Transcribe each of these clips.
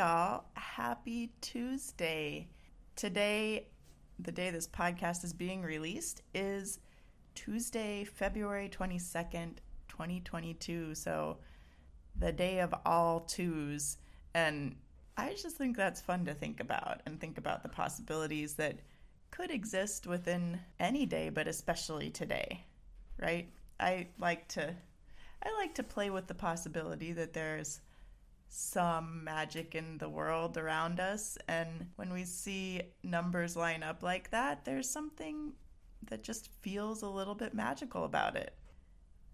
Y'all. Happy Tuesday. Today, the day this podcast is being released, is Tuesday, February 22nd, 2022. So, the day of all twos. And I just think that's fun to think about and think about the possibilities that could exist within any day, but especially today, right? I like to. I like to play with the possibility that there's some magic in the world around us. And when we see numbers line up like that, there's something that just feels a little bit magical about it.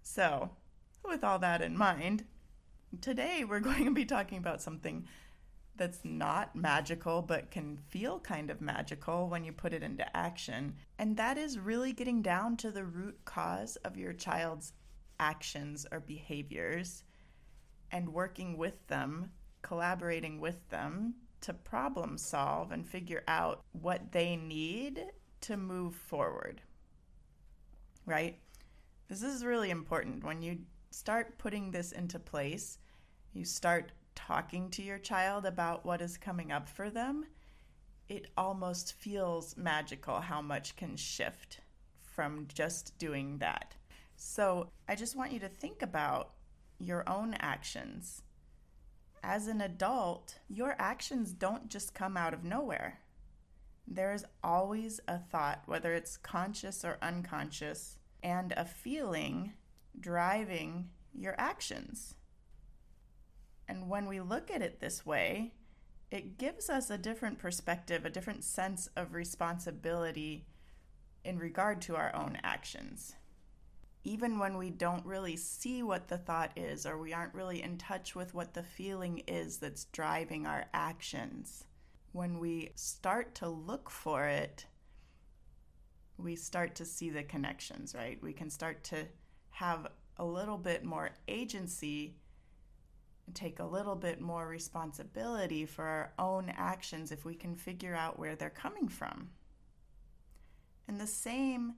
So, with all that in mind, today we're going to be talking about something that's not magical but can feel kind of magical when you put it into action. And that is really getting down to the root cause of your child's actions or behaviors and working with them, collaborating with them to problem solve and figure out what they need to move forward. Right? This is really important. When you start putting this into place, you start talking to your child about what is coming up for them, it almost feels magical how much can shift from just doing that. So, I just want you to think about your own actions. As an adult, your actions don't just come out of nowhere. There is always a thought, whether it's conscious or unconscious, and a feeling driving your actions. And when we look at it this way, it gives us a different perspective, a different sense of responsibility in regard to our own actions even when we don't really see what the thought is or we aren't really in touch with what the feeling is that's driving our actions, when we start to look for it, we start to see the connections, right? We can start to have a little bit more agency and take a little bit more responsibility for our own actions if we can figure out where they're coming from. And the same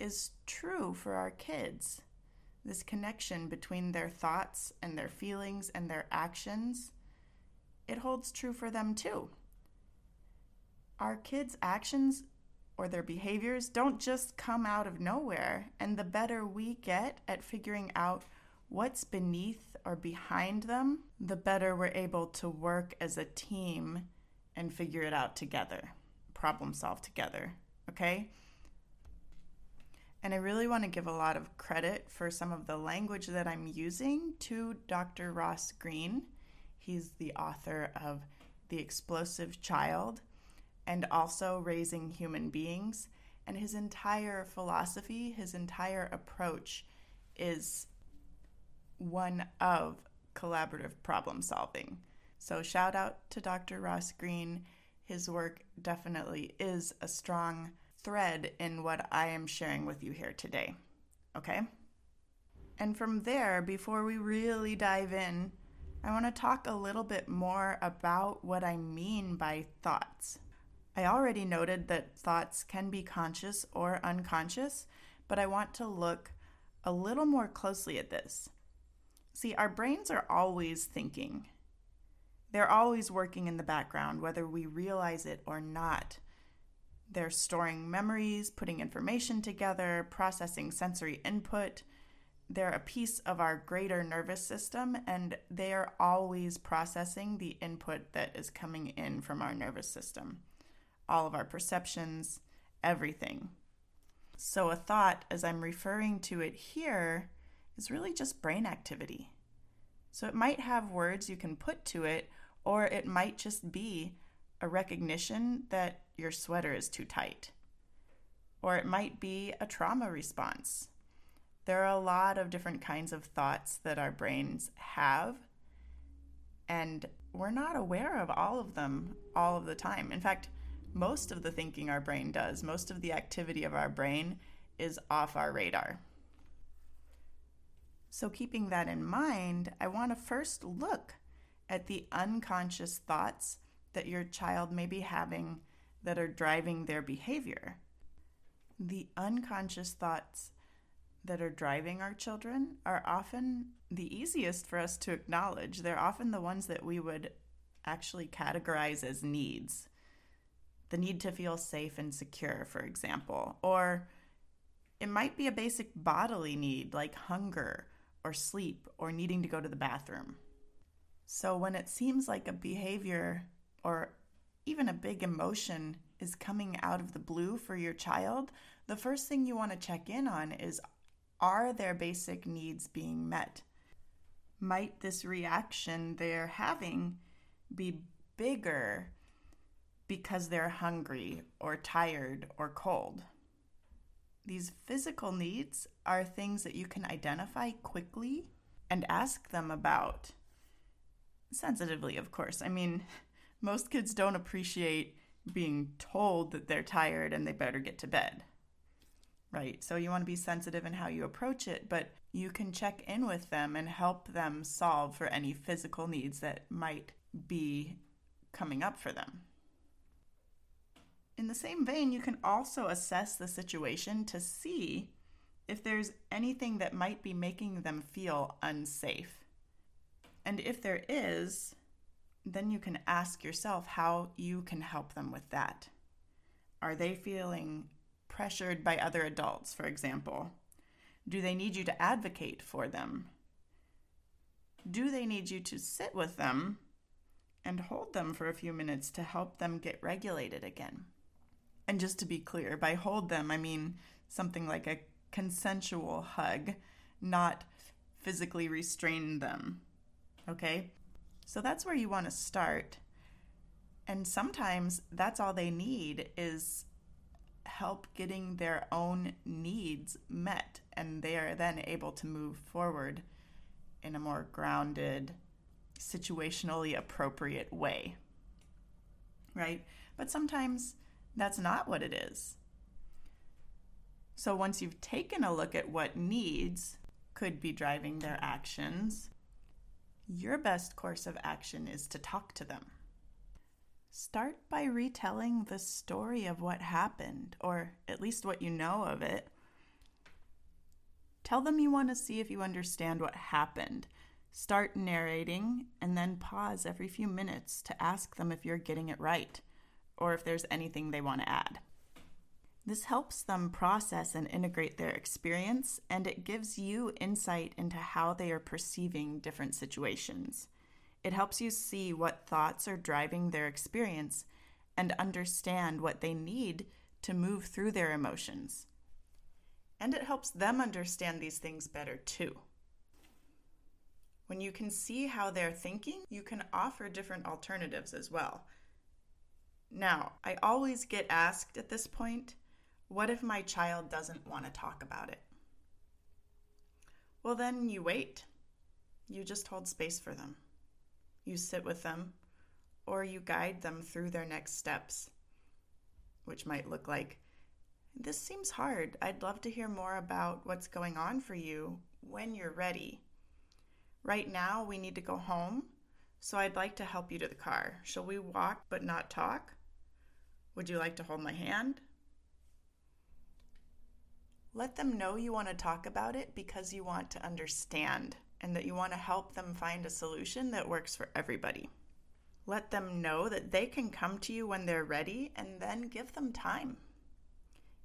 is true for our kids. This connection between their thoughts and their feelings and their actions, it holds true for them too. Our kids' actions or their behaviors don't just come out of nowhere, and the better we get at figuring out what's beneath or behind them, the better we're able to work as a team and figure it out together, problem solve together. Okay? And I really want to give a lot of credit for some of the language that I'm using to Dr. Ross Greene. He's the author of The Explosive Child and also Raising Human Beings. And his entire philosophy, his entire approach is one of collaborative problem solving. So, shout out to Dr. Ross Greene. His work definitely is a strong thread in what I am sharing with you here today. Okay? And from there, before we really dive in, I want to talk a little bit more about what I mean by thoughts. I already noted that thoughts can be conscious or unconscious, but I want to look a little more closely at this. See, our brains are always thinking. They're always working in the background, whether we realize it or not. They're storing memories, putting information together, processing sensory input. They're a piece of our greater nervous system, and they are always processing the input that is coming in from our nervous system. All of our perceptions, everything. So, a thought, as I'm referring to it here, is really just brain activity. So, it might have words you can put to it, or it might just be a recognition that your sweater is too tight. Or it might be a trauma response. There are a lot of different kinds of thoughts that our brains have, And we're not aware of all of them all of the time. In fact, most of the thinking our brain does, most of the activity of our brain is off our radar. So, keeping that in mind, I want to first look at the unconscious thoughts that your child may be having that are driving their behavior. The unconscious thoughts that are driving our children are often the easiest for us to acknowledge. They're often the ones that we would actually categorize as needs. The need to feel safe and secure, for example. Or it might be a basic bodily need like hunger or sleep or needing to go to the bathroom. So when it seems like a behavior or even a big emotion is coming out of the blue for your child, the first thing you want to check in on is are their basic needs being met? Might this reaction they're having be bigger because they're hungry or tired or cold? These physical needs are things that you can identify quickly and ask them about. Sensitively, of course. I mean, most kids don't appreciate being told that they're tired and they better get to bed. Right? So you want to be sensitive in how you approach it, but you can check in with them and help them solve for any physical needs that might be coming up for them. In the same vein, you can also assess the situation to see if there's anything that might be making them feel unsafe. And if there is, then you can ask yourself how you can help them with that. Are they feeling pressured by other adults, for example? Do they need you to advocate for them? Do they need you to sit with them and hold them for a few minutes to help them get regulated again? And just to be clear, by hold them, I mean something like a consensual hug, not physically restrain them. Okay? So that's where you want to start. And sometimes that's all they need is help getting their own needs met. And they are then able to move forward in a more grounded, situationally appropriate way. Right? But sometimes that's not what it is. So once you've taken a look at what needs could be driving their actions, your best course of action is to talk to them. Start by retelling the story of what happened, or at least what you know of it. Tell them you want to see if you understand what happened. Start narrating and then pause every few minutes to ask them if you're getting it right or if there's anything they want to add. This helps them process and integrate their experience, and it gives you insight into how they are perceiving different situations. It helps you see what thoughts are driving their experience and understand what they need to move through their emotions. And it helps them understand these things better too. When you can see how they're thinking, you can offer different alternatives as well. Now, I always get asked at this point what if my child doesn't want to talk about it? Well, then you wait. You just hold space for them. You sit with them, or you guide them through their next steps, which might look like this seems hard. I'd love to hear more about what's going on for you when you're ready. Right now, we need to go home, so I'd like to help you to the car. Shall we walk but not talk? Would you like to hold my hand? Let them know you want to talk about it because you want to understand and that you want to help them find a solution that works for everybody. Let them know that they can come to you when they're ready and then give them time.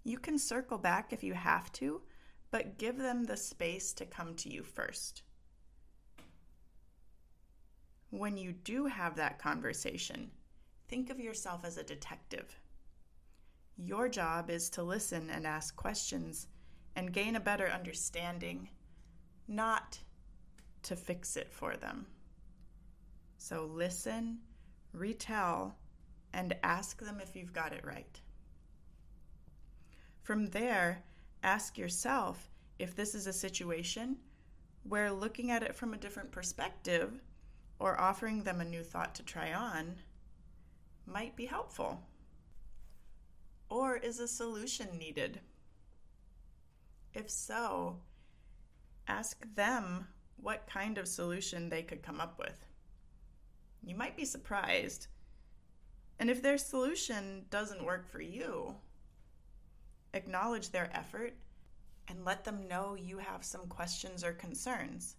You can circle back if you have to, but give them the space to come to you first. When you do have that conversation, think of yourself as a detective. Your job is to listen and ask questions and gain a better understanding, not to fix it for them. So listen, retell, and ask them if you've got it right. From there, ask yourself if this is a situation where looking at it from a different perspective or offering them a new thought to try on might be helpful. Or is a solution needed? If so, ask them what kind of solution they could come up with. You might be surprised. And if their solution doesn't work for you, acknowledge their effort and let them know you have some questions or concerns.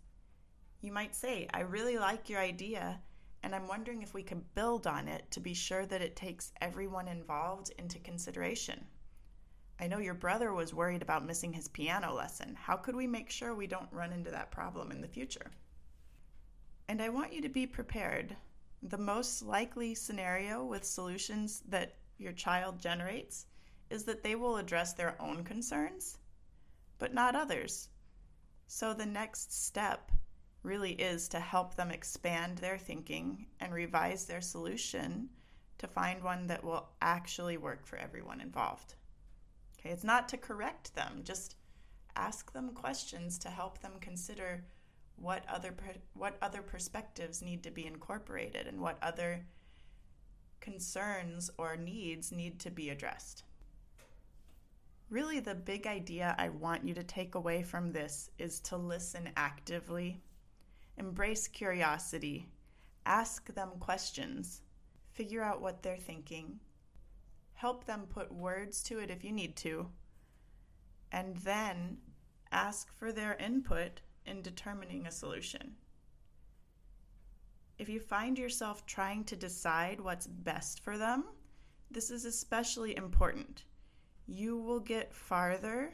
You might say, I really like your idea, and I'm wondering if we could build on it to be sure that it takes everyone involved into consideration. I know your brother was worried about missing his piano lesson. How could we make sure we don't run into that problem in the future? And I want you to be prepared. The most likely scenario with solutions that your child generates is that they will address their own concerns, but not others. So the next step really is to help them expand their thinking and revise their solution to find one that will actually work for everyone involved. Okay, it's not to correct them, just ask them questions to help them consider what other what other perspectives need to be incorporated and what other concerns or needs need to be addressed. Really the big idea I want you to take away from this is to listen actively. Embrace curiosity. Ask them questions. Figure out what they're thinking help them put words to it if you need to, and then ask for their input in determining a solution. If you find yourself trying to decide what's best for them, this is especially important. You will get farther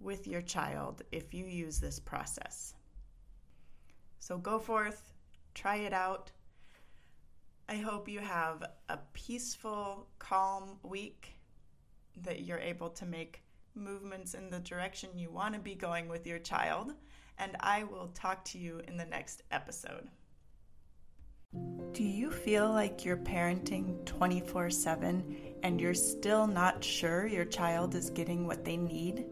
with your child if you use this process. So go forth, try it out, I hope you have a peaceful, calm week, that you're able to make movements in the direction you want to be going with your child, and I will talk to you in the next episode. Do you feel like you're parenting 24 7 and you're still not sure your child is getting what they need?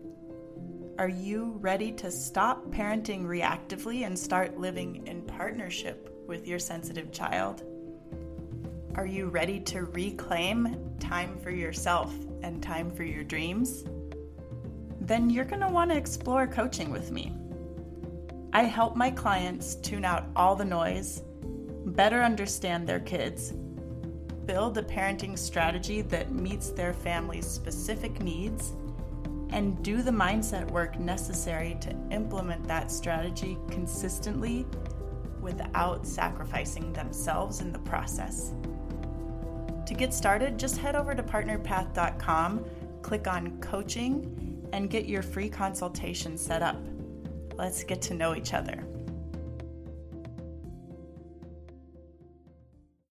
Are you ready to stop parenting reactively and start living in partnership with your sensitive child? Are you ready to reclaim time for yourself and time for your dreams? Then you're going to want to explore coaching with me. I help my clients tune out all the noise, better understand their kids, build a parenting strategy that meets their family's specific needs, and do the mindset work necessary to implement that strategy consistently without sacrificing themselves in the process. To get started, just head over to partnerpath.com, click on coaching, and get your free consultation set up. Let's get to know each other.